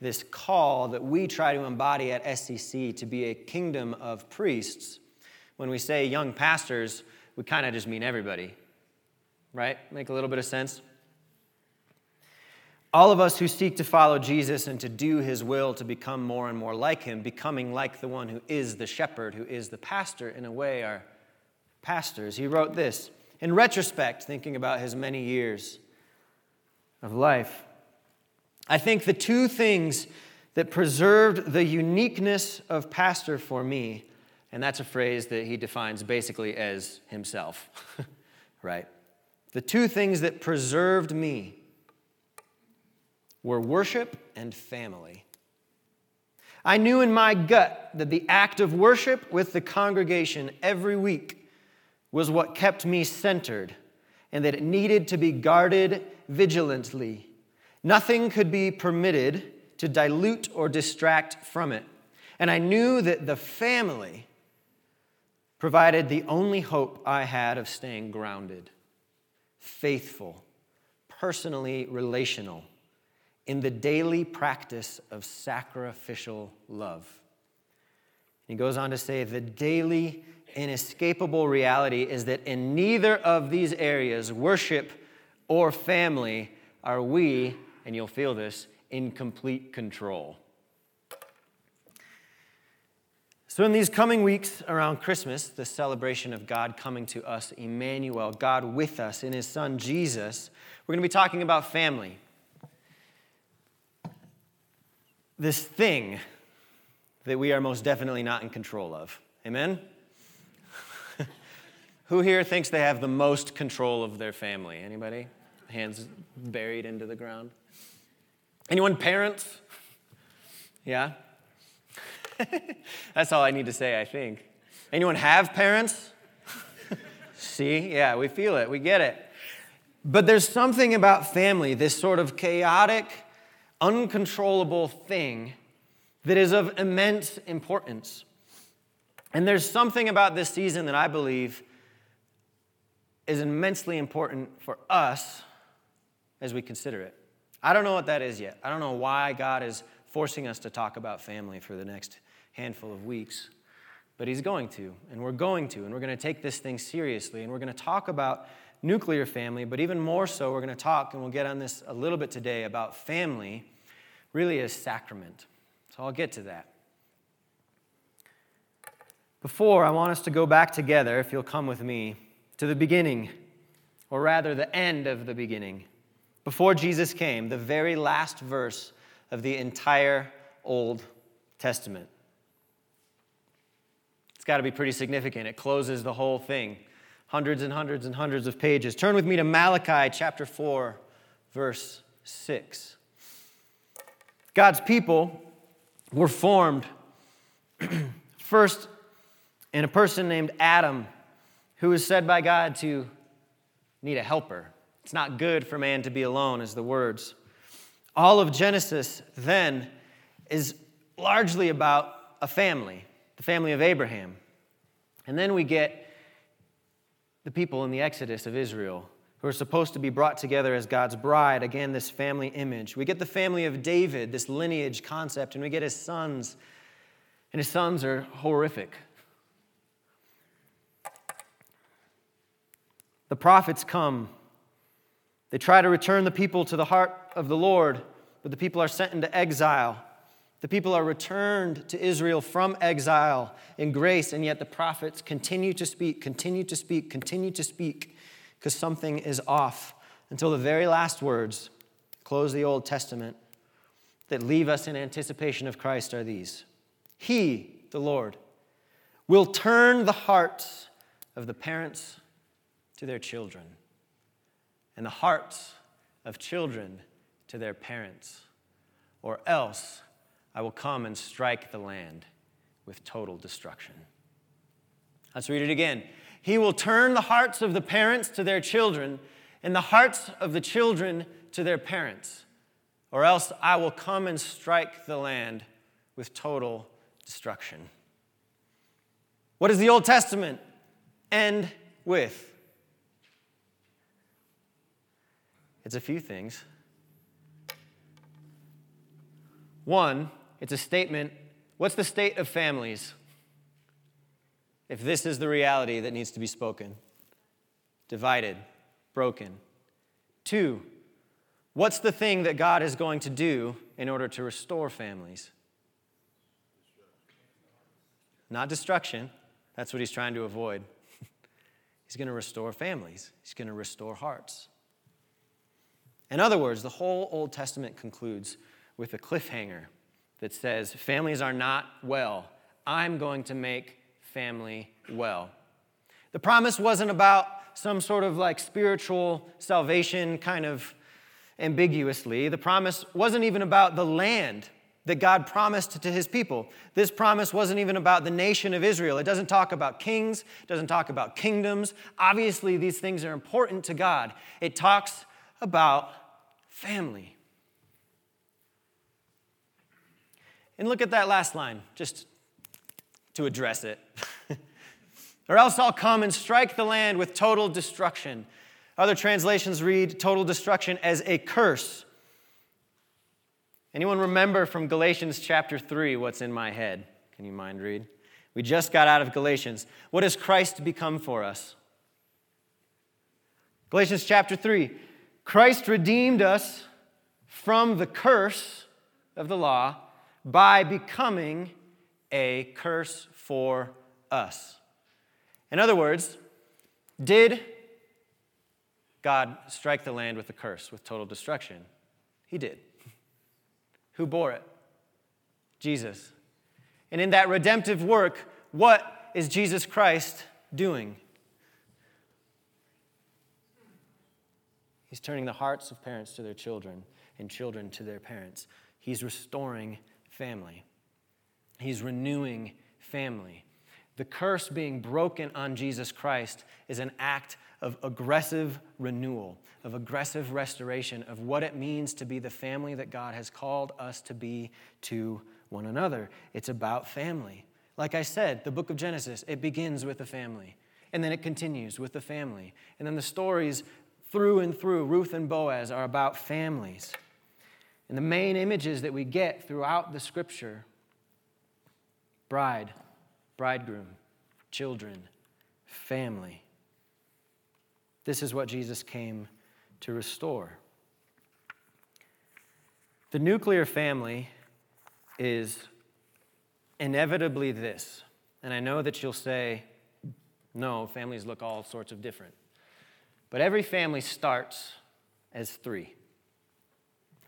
this call that we try to embody at SCC to be a kingdom of priests. When we say young pastors, we kind of just mean everybody, right? Make a little bit of sense? All of us who seek to follow Jesus and to do his will to become more and more like him, becoming like the one who is the shepherd, who is the pastor, in a way, are pastors. He wrote this in retrospect, thinking about his many years of life. I think the two things that preserved the uniqueness of pastor for me, and that's a phrase that he defines basically as himself, right? The two things that preserved me were worship and family. I knew in my gut that the act of worship with the congregation every week was what kept me centered and that it needed to be guarded vigilantly. Nothing could be permitted to dilute or distract from it. And I knew that the family provided the only hope I had of staying grounded, faithful, personally relational in the daily practice of sacrificial love. He goes on to say the daily, inescapable reality is that in neither of these areas, worship or family, are we, and you'll feel this, in complete control. So, in these coming weeks around Christmas, the celebration of God coming to us, Emmanuel, God with us in his son Jesus, we're going to be talking about family this thing that we are most definitely not in control of. Amen? Who here thinks they have the most control of their family? Anybody? Hands buried into the ground. Anyone parents? Yeah? That's all I need to say, I think. Anyone have parents? See? Yeah, we feel it. We get it. But there's something about family, this sort of chaotic, uncontrollable thing that is of immense importance. And there's something about this season that I believe is immensely important for us as we consider it. I don't know what that is yet. I don't know why God is forcing us to talk about family for the next handful of weeks, but He's going to, and we're going to, and we're going to take this thing seriously, and we're going to talk about nuclear family, but even more so, we're going to talk, and we'll get on this a little bit today, about family really as sacrament. So I'll get to that. Before, I want us to go back together, if you'll come with me, to the beginning, or rather, the end of the beginning. Before Jesus came, the very last verse of the entire Old Testament. It's got to be pretty significant. It closes the whole thing hundreds and hundreds and hundreds of pages. Turn with me to Malachi chapter 4, verse 6. God's people were formed first in a person named Adam, who was said by God to need a helper. It's not good for man to be alone, is the words. All of Genesis then is largely about a family, the family of Abraham. And then we get the people in the Exodus of Israel who are supposed to be brought together as God's bride. Again, this family image. We get the family of David, this lineage concept, and we get his sons. And his sons are horrific. The prophets come. They try to return the people to the heart of the Lord, but the people are sent into exile. The people are returned to Israel from exile in grace, and yet the prophets continue to speak, continue to speak, continue to speak because something is off until the very last words close the Old Testament that leave us in anticipation of Christ are these He, the Lord, will turn the hearts of the parents to their children, and the hearts of children to their parents, or else I will come and strike the land with total destruction. Let's read it again. He will turn the hearts of the parents to their children and the hearts of the children to their parents, or else I will come and strike the land with total destruction. What does the Old Testament end with? It's a few things. One, it's a statement. What's the state of families? If this is the reality that needs to be spoken divided, broken. Two, what's the thing that God is going to do in order to restore families? Not destruction. That's what he's trying to avoid. he's going to restore families, he's going to restore hearts. In other words, the whole Old Testament concludes with a cliffhanger that says, Families are not well. I'm going to make family well. The promise wasn't about some sort of like spiritual salvation kind of ambiguously. The promise wasn't even about the land that God promised to his people. This promise wasn't even about the nation of Israel. It doesn't talk about kings, it doesn't talk about kingdoms. Obviously, these things are important to God. It talks about family. And look at that last line, just to address it. or else I'll come and strike the land with total destruction. Other translations read total destruction as a curse. Anyone remember from Galatians chapter 3 what's in my head? Can you mind read? We just got out of Galatians. What has Christ become for us? Galatians chapter 3 Christ redeemed us from the curse of the law by becoming a curse for us. In other words, did God strike the land with a curse, with total destruction? He did. Who bore it? Jesus. And in that redemptive work, what is Jesus Christ doing? He's turning the hearts of parents to their children and children to their parents. He's restoring family. He's renewing family. The curse being broken on Jesus Christ is an act of aggressive renewal, of aggressive restoration of what it means to be the family that God has called us to be to one another. It's about family. Like I said, the book of Genesis, it begins with the family, and then it continues with the family. And then the stories through and through, Ruth and Boaz, are about families. And the main images that we get throughout the scripture bride, bridegroom, children, family. This is what Jesus came to restore. The nuclear family is inevitably this. And I know that you'll say, no, families look all sorts of different. But every family starts as three,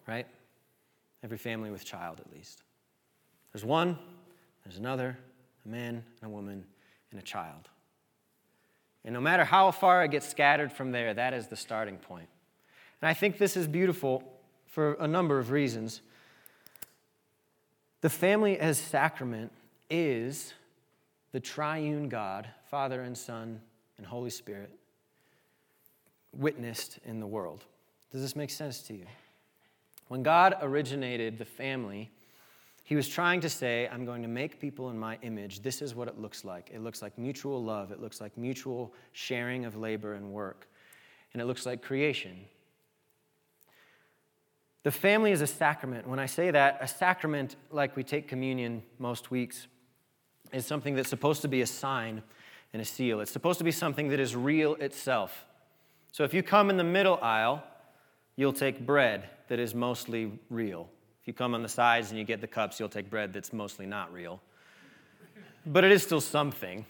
right? Every family with child, at least. There's one, there's another, a man, and a woman, and a child. And no matter how far it gets scattered from there, that is the starting point. And I think this is beautiful for a number of reasons. The family as sacrament is the triune God, Father and Son and Holy Spirit, witnessed in the world. Does this make sense to you? When God originated the family, he was trying to say, I'm going to make people in my image. This is what it looks like. It looks like mutual love, it looks like mutual sharing of labor and work, and it looks like creation. The family is a sacrament. When I say that, a sacrament, like we take communion most weeks, is something that's supposed to be a sign and a seal. It's supposed to be something that is real itself. So if you come in the middle aisle, you'll take bread that is mostly real. If you come on the sides and you get the cups, you'll take bread that's mostly not real. But it is still something.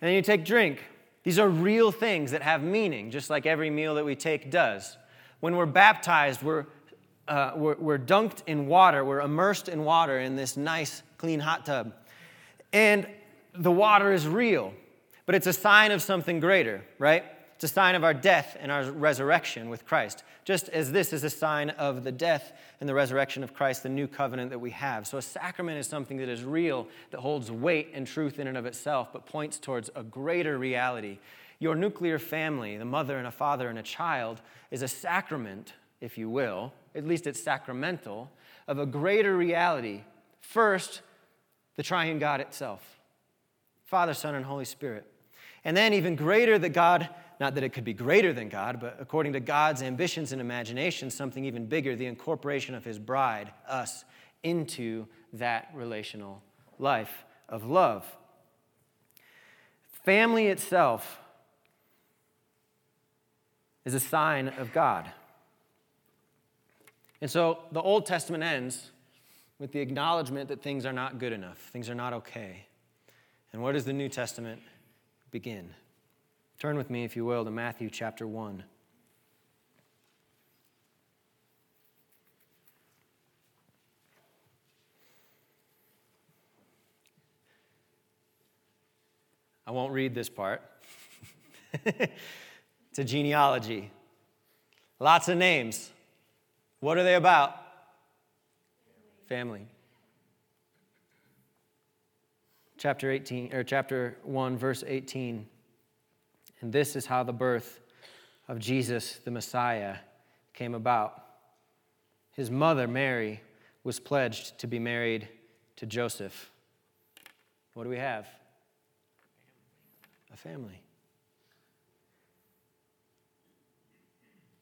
And you take drink. These are real things that have meaning, just like every meal that we take does. When we're baptized, we're, uh, we're, we're dunked in water, we're immersed in water in this nice, clean hot tub. And the water is real, but it's a sign of something greater, right? It's a sign of our death and our resurrection with Christ, just as this is a sign of the death and the resurrection of Christ, the new covenant that we have. So, a sacrament is something that is real, that holds weight and truth in and of itself, but points towards a greater reality. Your nuclear family, the mother and a father and a child, is a sacrament, if you will, at least it's sacramental, of a greater reality. First, the triune God itself Father, Son, and Holy Spirit. And then, even greater, that God not that it could be greater than God, but according to God's ambitions and imagination, something even bigger the incorporation of his bride, us, into that relational life of love. Family itself is a sign of God. And so the Old Testament ends with the acknowledgement that things are not good enough, things are not okay. And what does the New Testament begin? Turn with me, if you will, to Matthew chapter 1. I won't read this part. it's a genealogy. Lots of names. What are they about? Family. Chapter 18 or chapter 1 verse 18. And this is how the birth of Jesus the Messiah came about. His mother Mary was pledged to be married to Joseph. What do we have? A family.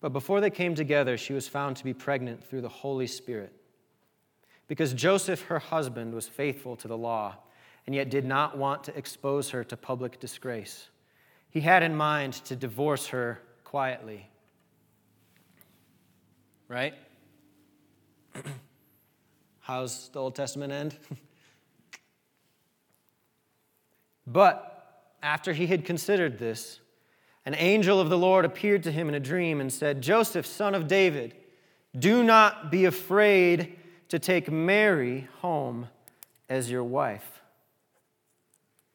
But before they came together, she was found to be pregnant through the Holy Spirit. Because Joseph, her husband, was faithful to the law and yet did not want to expose her to public disgrace. He had in mind to divorce her quietly. Right? How's the Old Testament end? but after he had considered this, an angel of the Lord appeared to him in a dream and said, Joseph, son of David, do not be afraid to take Mary home as your wife.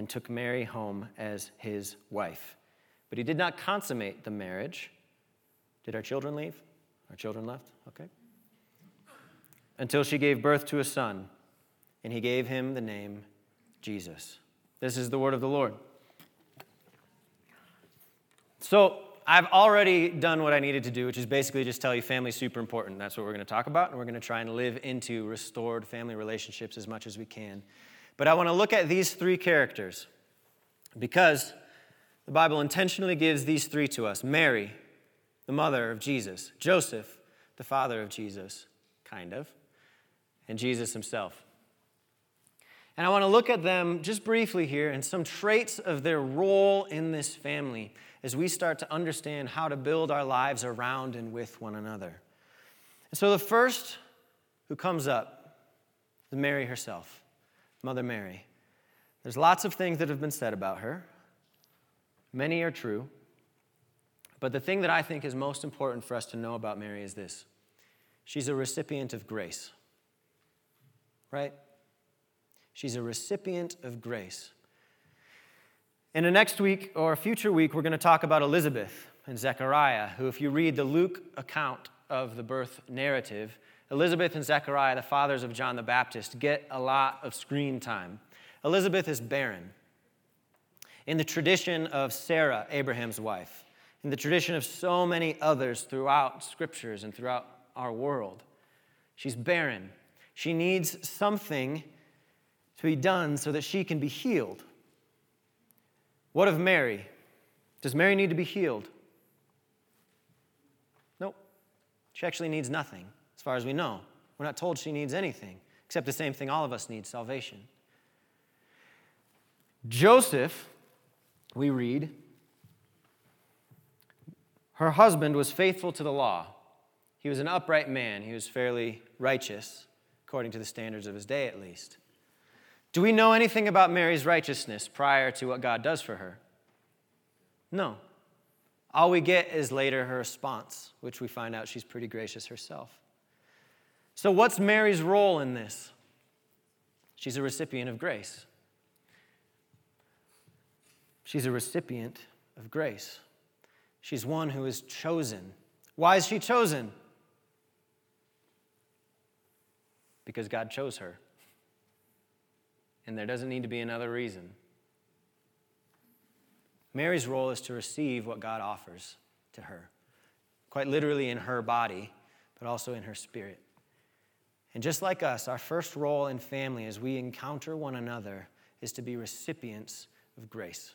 and took Mary home as his wife. But he did not consummate the marriage. Did our children leave? Our children left? Okay. Until she gave birth to a son, and he gave him the name Jesus. This is the word of the Lord. So, I've already done what I needed to do, which is basically just tell you family's super important. That's what we're going to talk about, and we're going to try and live into restored family relationships as much as we can. But I want to look at these three characters because the Bible intentionally gives these three to us Mary, the mother of Jesus, Joseph, the father of Jesus, kind of, and Jesus himself. And I want to look at them just briefly here and some traits of their role in this family as we start to understand how to build our lives around and with one another. And so the first who comes up is Mary herself, Mother Mary. There's lots of things that have been said about her, many are true. But the thing that I think is most important for us to know about Mary is this she's a recipient of grace, right? She's a recipient of grace. In the next week or a future week, we're going to talk about Elizabeth and Zechariah, who, if you read the Luke account of the birth narrative, Elizabeth and Zechariah, the fathers of John the Baptist, get a lot of screen time. Elizabeth is barren. In the tradition of Sarah, Abraham's wife, in the tradition of so many others throughout scriptures and throughout our world, she's barren. She needs something to be done so that she can be healed. What of Mary? Does Mary need to be healed? Nope. She actually needs nothing, as far as we know. We're not told she needs anything, except the same thing all of us need salvation. Joseph, we read, her husband was faithful to the law. He was an upright man. He was fairly righteous, according to the standards of his day at least. Do we know anything about Mary's righteousness prior to what God does for her? No. All we get is later her response, which we find out she's pretty gracious herself. So, what's Mary's role in this? She's a recipient of grace. She's a recipient of grace. She's one who is chosen. Why is she chosen? Because God chose her. and there doesn't need to be another reason. Mary's role is to receive what God offers to her, quite literally in her body, but also in her spirit. And just like us, our first role in family as we encounter one another is to be recipients of grace.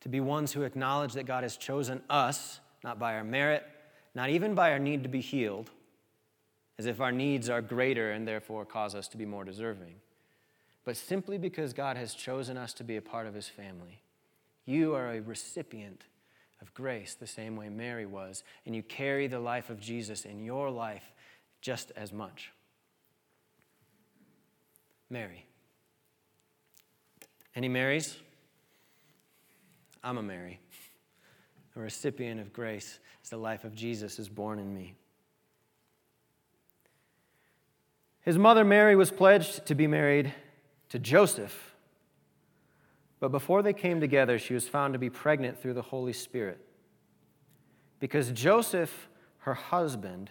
To be ones who acknowledge that God has chosen us, not by our merit, not even by our need to be healed, as if our needs are greater and therefore cause us to be more deserving, but simply because God has chosen us to be a part of his family. You are a recipient of grace the same way Mary was, and you carry the life of Jesus in your life just as much. Mary. Any Marys? I'm a Mary, a recipient of grace as the life of Jesus is born in me. His mother Mary was pledged to be married to Joseph, but before they came together, she was found to be pregnant through the Holy Spirit. Because Joseph, her husband,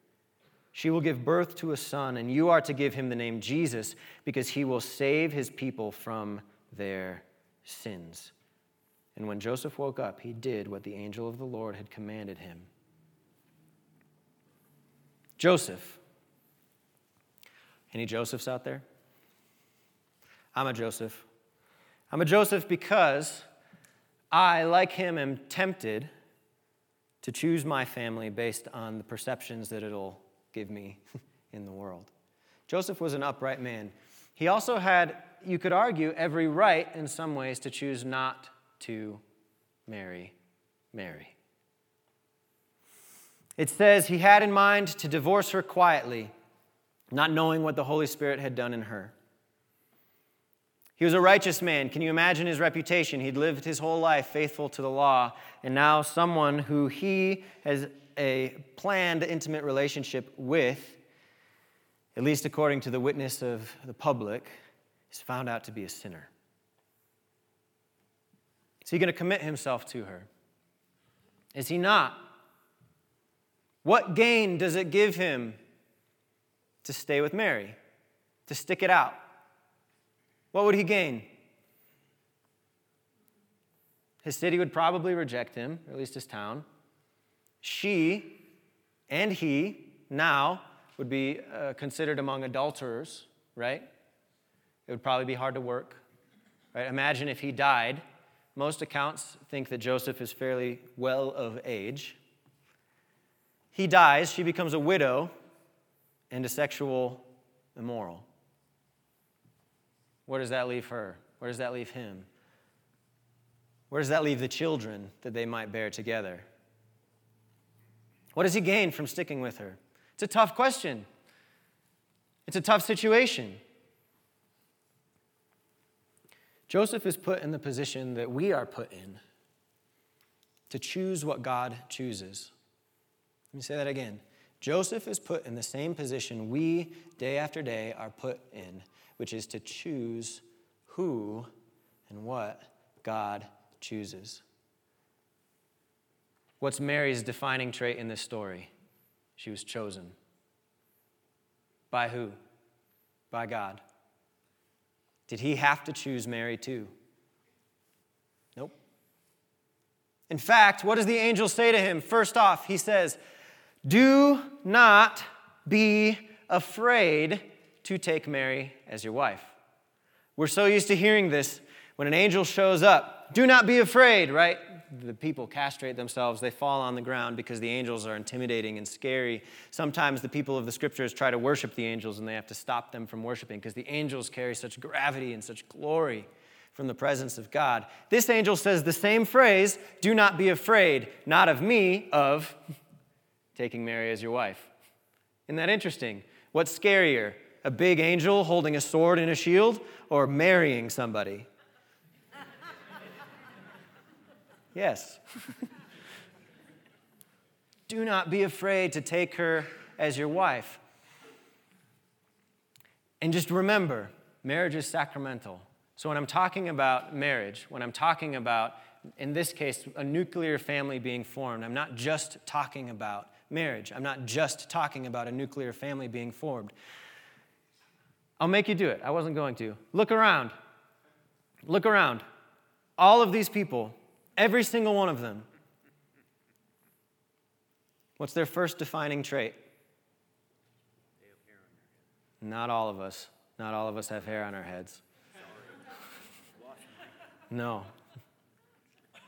She will give birth to a son, and you are to give him the name Jesus, because he will save his people from their sins. And when Joseph woke up, he did what the angel of the Lord had commanded him. Joseph. Any Josephs out there? I'm a Joseph. I'm a Joseph because I, like him, am tempted to choose my family based on the perceptions that it'll give me in the world. Joseph was an upright man. He also had, you could argue, every right in some ways to choose not to marry Mary. It says he had in mind to divorce her quietly, not knowing what the Holy Spirit had done in her. He was a righteous man. Can you imagine his reputation? He'd lived his whole life faithful to the law, and now someone who he has a planned intimate relationship with, at least according to the witness of the public, is found out to be a sinner. Is he going to commit himself to her? Is he not? What gain does it give him to stay with Mary, to stick it out? What would he gain? His city would probably reject him, or at least his town. She and he now would be uh, considered among adulterers, right? It would probably be hard to work, right? Imagine if he died most accounts think that Joseph is fairly well of age. He dies, she becomes a widow and a sexual immoral. Where does that leave her? Where does that leave him? Where does that leave the children that they might bear together? What does he gain from sticking with her? It's a tough question. It's a tough situation. Joseph is put in the position that we are put in to choose what God chooses. Let me say that again. Joseph is put in the same position we, day after day, are put in, which is to choose who and what God chooses. What's Mary's defining trait in this story? She was chosen. By who? By God. Did he have to choose Mary too? Nope. In fact, what does the angel say to him? First off, he says, Do not be afraid to take Mary as your wife. We're so used to hearing this when an angel shows up. Do not be afraid, right? The people castrate themselves, they fall on the ground because the angels are intimidating and scary. Sometimes the people of the scriptures try to worship the angels and they have to stop them from worshiping because the angels carry such gravity and such glory from the presence of God. This angel says the same phrase do not be afraid, not of me, of taking Mary as your wife. Isn't that interesting? What's scarier, a big angel holding a sword and a shield, or marrying somebody? Yes. do not be afraid to take her as your wife. And just remember, marriage is sacramental. So when I'm talking about marriage, when I'm talking about, in this case, a nuclear family being formed, I'm not just talking about marriage. I'm not just talking about a nuclear family being formed. I'll make you do it. I wasn't going to. Look around. Look around. All of these people, every single one of them, what's their first defining trait? Not all of us. Not all of us have hair on our heads. No.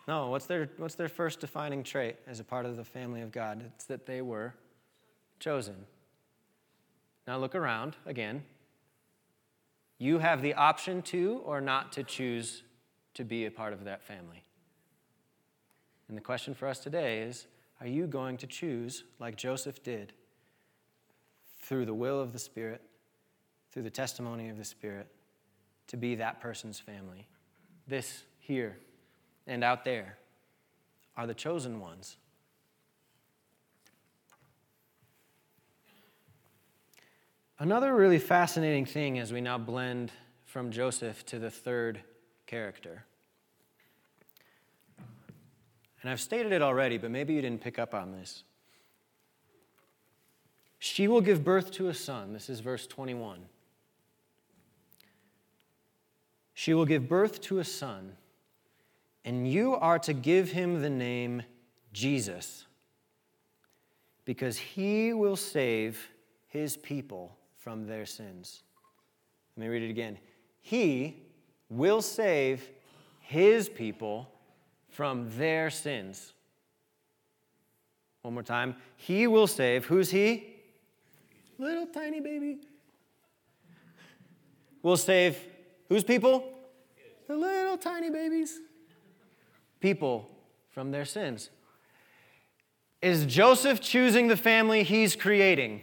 No, what's their, what's their first defining trait as a part of the family of God? It's that they were chosen. Now look around again. You have the option to or not to choose to be a part of that family. And the question for us today is are you going to choose, like Joseph did, through the will of the Spirit, through the testimony of the Spirit, to be that person's family? This here and out there are the chosen ones. Another really fascinating thing as we now blend from Joseph to the third character. And I've stated it already, but maybe you didn't pick up on this. She will give birth to a son. This is verse 21. She will give birth to a son, and you are to give him the name Jesus, because he will save his people from their sins. Let me read it again. He will save his people from their sins. One more time. He will save. Who's he? Little tiny baby. Will save whose people? The little tiny babies. People from their sins. Is Joseph choosing the family he's creating?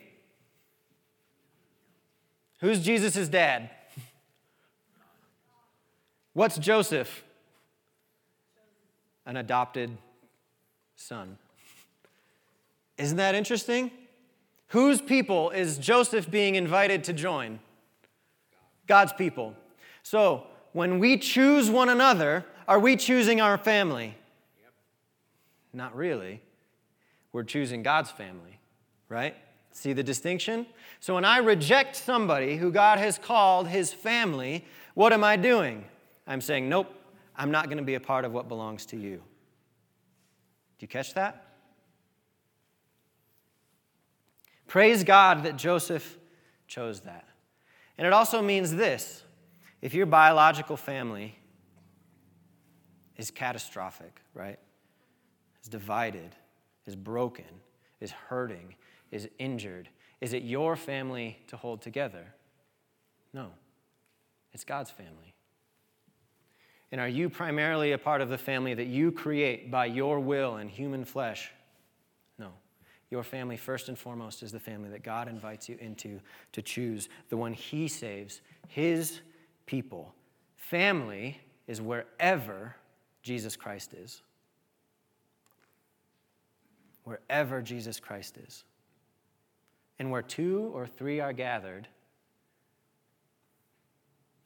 Who's Jesus' dad? What's Joseph? An adopted son. Isn't that interesting? Whose people is Joseph being invited to join? God's people. So, when we choose one another, are we choosing our family? Yep. Not really. We're choosing God's family, right? See the distinction? So when I reject somebody who God has called his family, what am I doing? I'm saying, nope, I'm not going to be a part of what belongs to you. Do you catch that? Praise God that Joseph chose that. And it also means this if your biological family is catastrophic, right? Is divided, is broken, is hurting, is injured, is it your family to hold together? No, it's God's family. And are you primarily a part of the family that you create by your will and human flesh? No. Your family, first and foremost, is the family that God invites you into to choose, the one He saves, His people. Family is wherever Jesus Christ is. Wherever Jesus Christ is. And where two or three are gathered,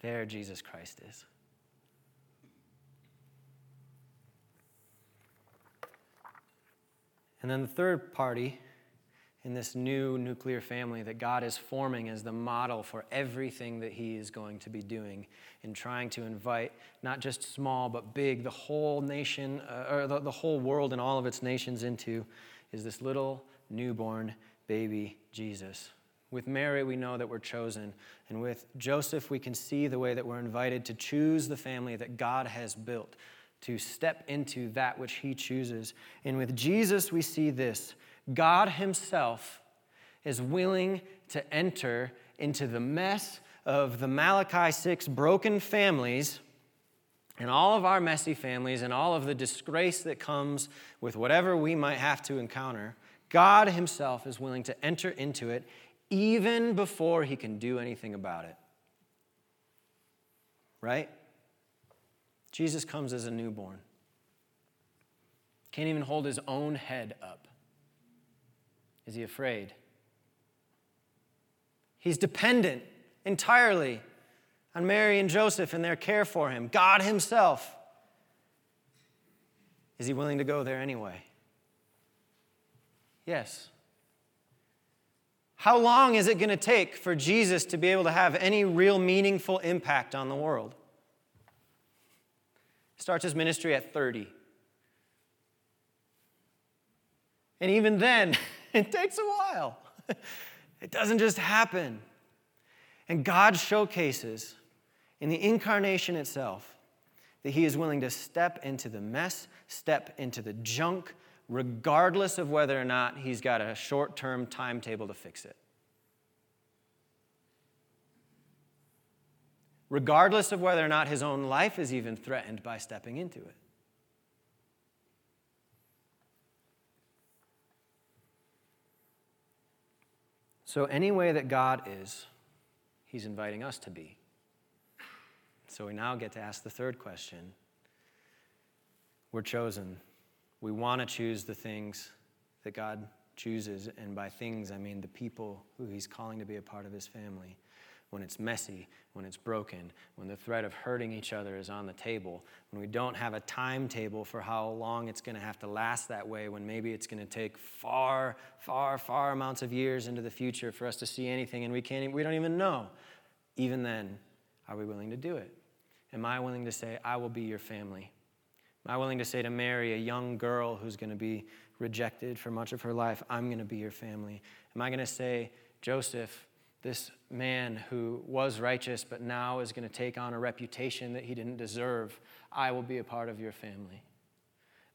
there Jesus Christ is. And then the third party in this new nuclear family that God is forming as the model for everything that He is going to be doing in trying to invite not just small but big, the whole nation, uh, or the, the whole world and all of its nations into, is this little newborn baby Jesus. With Mary, we know that we're chosen. And with Joseph, we can see the way that we're invited to choose the family that God has built, to step into that which He chooses. And with Jesus, we see this God Himself is willing to enter into the mess of the Malachi 6 broken families and all of our messy families and all of the disgrace that comes with whatever we might have to encounter. God Himself is willing to enter into it even before He can do anything about it. Right? Jesus comes as a newborn, can't even hold His own head up. Is he afraid? He's dependent entirely on Mary and Joseph and their care for him. God Himself. Is he willing to go there anyway? Yes. How long is it going to take for Jesus to be able to have any real meaningful impact on the world? Starts his ministry at 30. And even then, it takes a while. It doesn't just happen. And God showcases in the incarnation itself that He is willing to step into the mess, step into the junk, regardless of whether or not He's got a short term timetable to fix it. Regardless of whether or not His own life is even threatened by stepping into it. So, any way that God is, He's inviting us to be. So, we now get to ask the third question. We're chosen. We want to choose the things that God chooses, and by things, I mean the people who He's calling to be a part of His family when it's messy, when it's broken, when the threat of hurting each other is on the table, when we don't have a timetable for how long it's going to have to last that way, when maybe it's going to take far, far, far amounts of years into the future for us to see anything and we can't we don't even know. Even then, are we willing to do it? Am I willing to say, I will be your family? Am I willing to say to Mary, a young girl who's going to be rejected for much of her life, I'm going to be your family? Am I going to say, Joseph, this man who was righteous but now is going to take on a reputation that he didn't deserve, I will be a part of your family.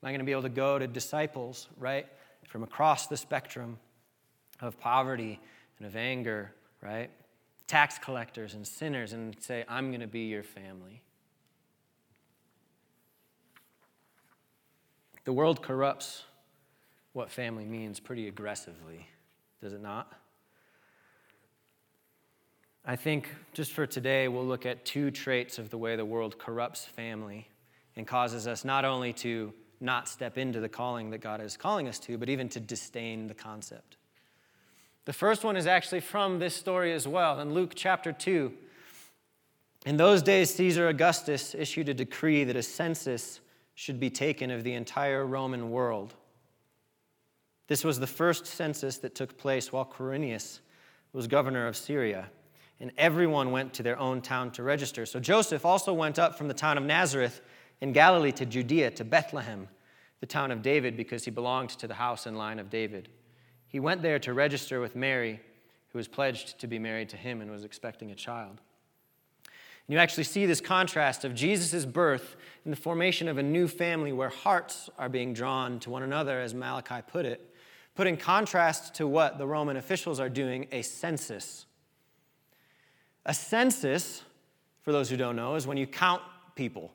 Am I going to be able to go to disciples, right, from across the spectrum of poverty and of anger, right? Tax collectors and sinners and say, I'm going to be your family. The world corrupts what family means pretty aggressively, does it not? I think just for today, we'll look at two traits of the way the world corrupts family and causes us not only to not step into the calling that God is calling us to, but even to disdain the concept. The first one is actually from this story as well. In Luke chapter 2, in those days, Caesar Augustus issued a decree that a census should be taken of the entire Roman world. This was the first census that took place while Quirinius was governor of Syria and everyone went to their own town to register. So Joseph also went up from the town of Nazareth in Galilee to Judea, to Bethlehem, the town of David, because he belonged to the house and line of David. He went there to register with Mary, who was pledged to be married to him and was expecting a child. And you actually see this contrast of Jesus' birth and the formation of a new family where hearts are being drawn to one another, as Malachi put it, put in contrast to what the Roman officials are doing a census a census, for those who don't know, is when you count people.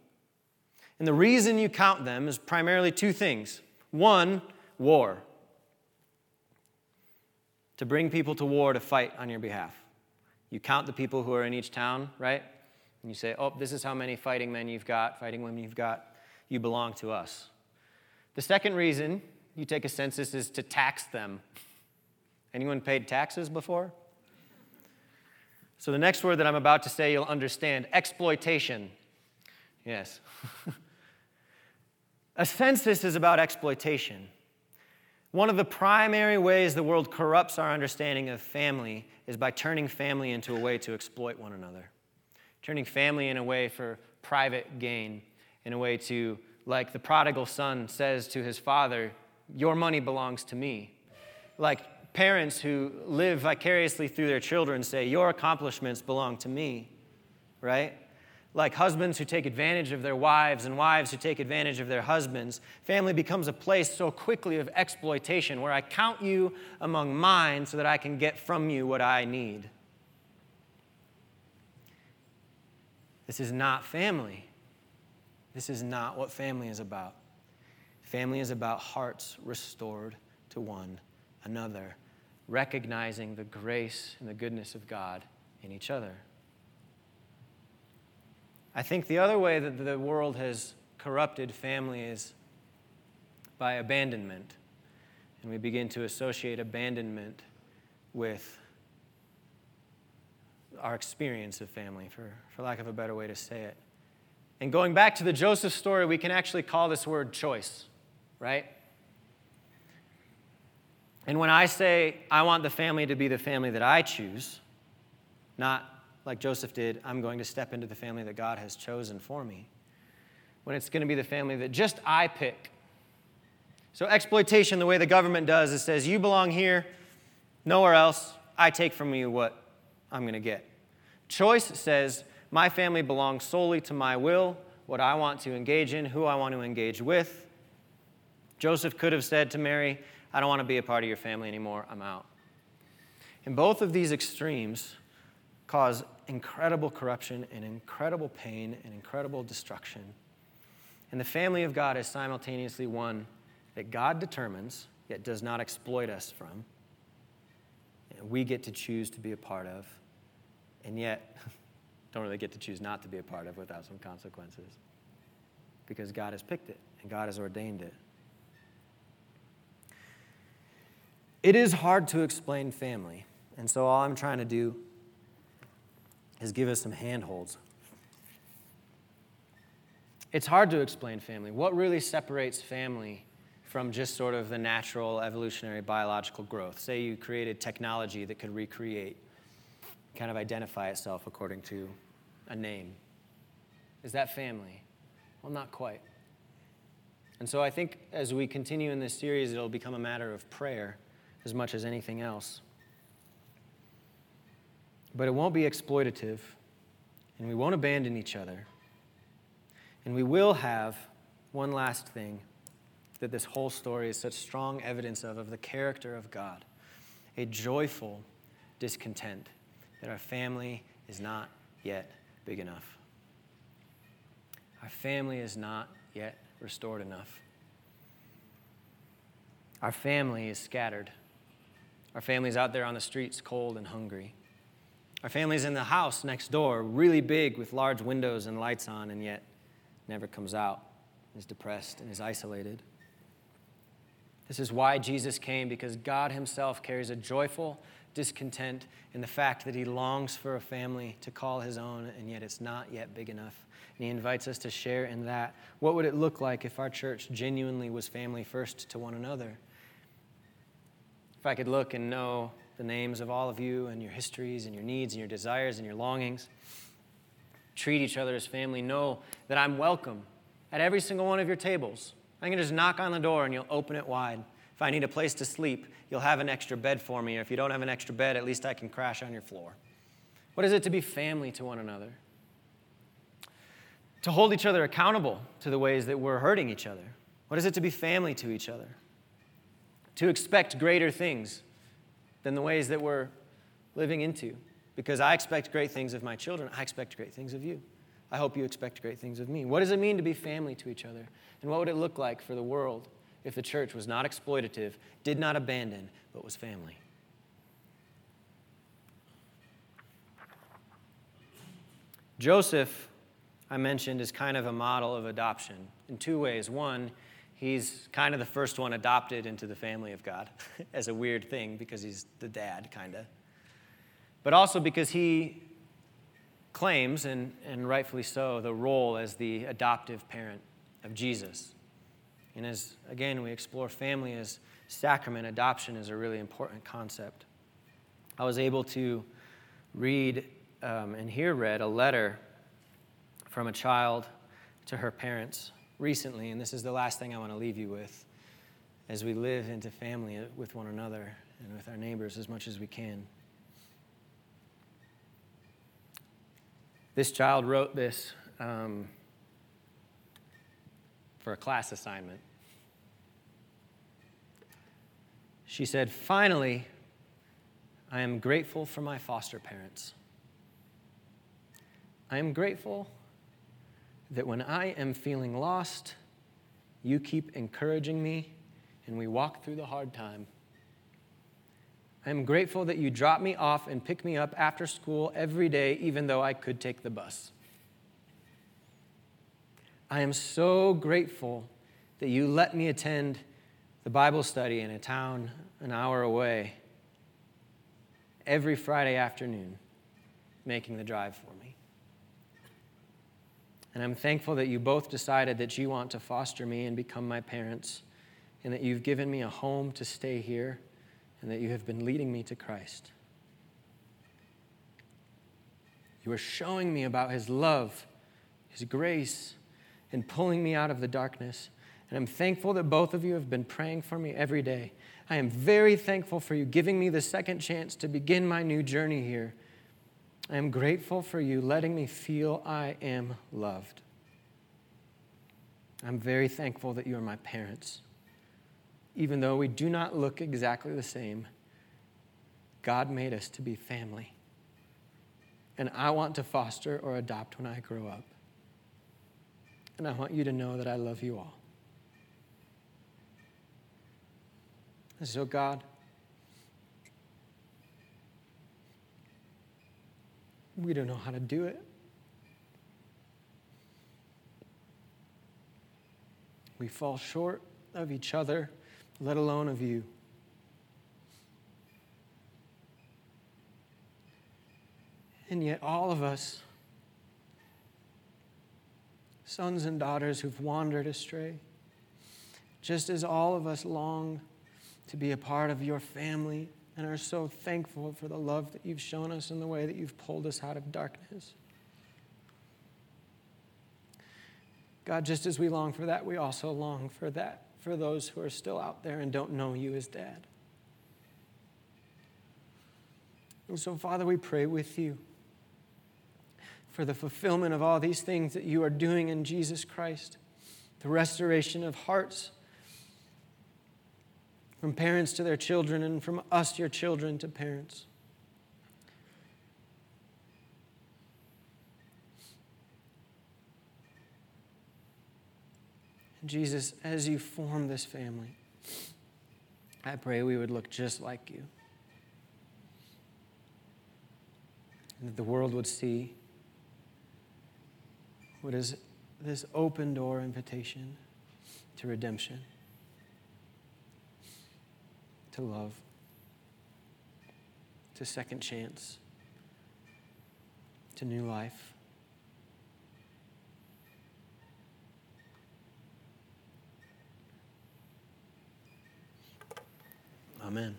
And the reason you count them is primarily two things. One, war. To bring people to war to fight on your behalf. You count the people who are in each town, right? And you say, oh, this is how many fighting men you've got, fighting women you've got. You belong to us. The second reason you take a census is to tax them. Anyone paid taxes before? So, the next word that I'm about to say, you'll understand exploitation. Yes. a census is about exploitation. One of the primary ways the world corrupts our understanding of family is by turning family into a way to exploit one another, turning family in a way for private gain, in a way to, like the prodigal son says to his father, Your money belongs to me. Like parents who live vicariously through their children say, Your accomplishments belong to me, right? Like husbands who take advantage of their wives and wives who take advantage of their husbands, family becomes a place so quickly of exploitation where I count you among mine so that I can get from you what I need. This is not family. This is not what family is about. Family is about hearts restored to one another recognizing the grace and the goodness of God in each other. I think the other way that the world has corrupted family is by abandonment. and we begin to associate abandonment with our experience of family, for, for lack of a better way to say it. And going back to the Joseph story, we can actually call this word choice, right? And when I say I want the family to be the family that I choose, not like Joseph did, I'm going to step into the family that God has chosen for me. When it's going to be the family that just I pick. So, exploitation, the way the government does, it says, You belong here, nowhere else. I take from you what I'm going to get. Choice says, My family belongs solely to my will, what I want to engage in, who I want to engage with. Joseph could have said to Mary, I don't want to be a part of your family anymore, I'm out. And both of these extremes cause incredible corruption and incredible pain and incredible destruction. And the family of God is simultaneously one that God determines, yet does not exploit us from. And we get to choose to be a part of, and yet don't really get to choose not to be a part of without some consequences. Because God has picked it and God has ordained it. It is hard to explain family, and so all I'm trying to do is give us some handholds. It's hard to explain family. What really separates family from just sort of the natural evolutionary biological growth? Say you created technology that could recreate, kind of identify itself according to a name. Is that family? Well, not quite. And so I think as we continue in this series, it'll become a matter of prayer as much as anything else. But it won't be exploitative, and we won't abandon each other. And we will have one last thing that this whole story is such strong evidence of of the character of God a joyful discontent that our family is not yet big enough. Our family is not yet restored enough. Our family is scattered. Our family's out there on the streets, cold and hungry. Our family's in the house next door, really big with large windows and lights on, and yet never comes out, is depressed, and is isolated. This is why Jesus came, because God Himself carries a joyful discontent in the fact that He longs for a family to call His own, and yet it's not yet big enough. And He invites us to share in that. What would it look like if our church genuinely was family first to one another? If I could look and know the names of all of you and your histories and your needs and your desires and your longings, treat each other as family, know that I'm welcome at every single one of your tables. I can just knock on the door and you'll open it wide. If I need a place to sleep, you'll have an extra bed for me. Or if you don't have an extra bed, at least I can crash on your floor. What is it to be family to one another? To hold each other accountable to the ways that we're hurting each other. What is it to be family to each other? To expect greater things than the ways that we're living into. Because I expect great things of my children, I expect great things of you. I hope you expect great things of me. What does it mean to be family to each other? And what would it look like for the world if the church was not exploitative, did not abandon, but was family? Joseph, I mentioned, is kind of a model of adoption in two ways. One, he's kind of the first one adopted into the family of God as a weird thing because he's the dad, kind of. But also because he claims, and, and rightfully so, the role as the adoptive parent of Jesus. And as, again, we explore family as sacrament, adoption is a really important concept. I was able to read um, and hear read a letter from a child to her parents recently, and this is the last thing I want to leave you with as we live into family with one another and with our neighbors as much as we can. This child wrote this um, for a class assignment. She said, Finally, I am grateful for my foster parents. I am grateful that when I am feeling lost, you keep encouraging me and we walk through the hard time. I am grateful that you drop me off and pick me up after school every day, even though I could take the bus. I am so grateful that you let me attend the Bible study in a town an hour away every Friday afternoon, making the drive for. And I'm thankful that you both decided that you want to foster me and become my parents, and that you've given me a home to stay here, and that you have been leading me to Christ. You are showing me about His love, His grace, and pulling me out of the darkness. And I'm thankful that both of you have been praying for me every day. I am very thankful for you giving me the second chance to begin my new journey here. I am grateful for you letting me feel I am loved. I'm very thankful that you are my parents. Even though we do not look exactly the same, God made us to be family. And I want to foster or adopt when I grow up. And I want you to know that I love you all. So, God, we don't know how to do it. We fall short of each other, let alone of you. And yet, all of us, sons and daughters who've wandered astray, just as all of us long to be a part of your family and are so thankful for the love that you've shown us and the way that you've pulled us out of darkness. God, just as we long for that, we also long for that for those who are still out there and don't know you as dad. And so, Father, we pray with you for the fulfillment of all these things that you are doing in Jesus Christ, the restoration of hearts from parents to their children, and from us, your children, to parents. Jesus, as you form this family, I pray we would look just like you. And that the world would see what is this open door invitation to redemption to love, to second chance, to new life. Amen.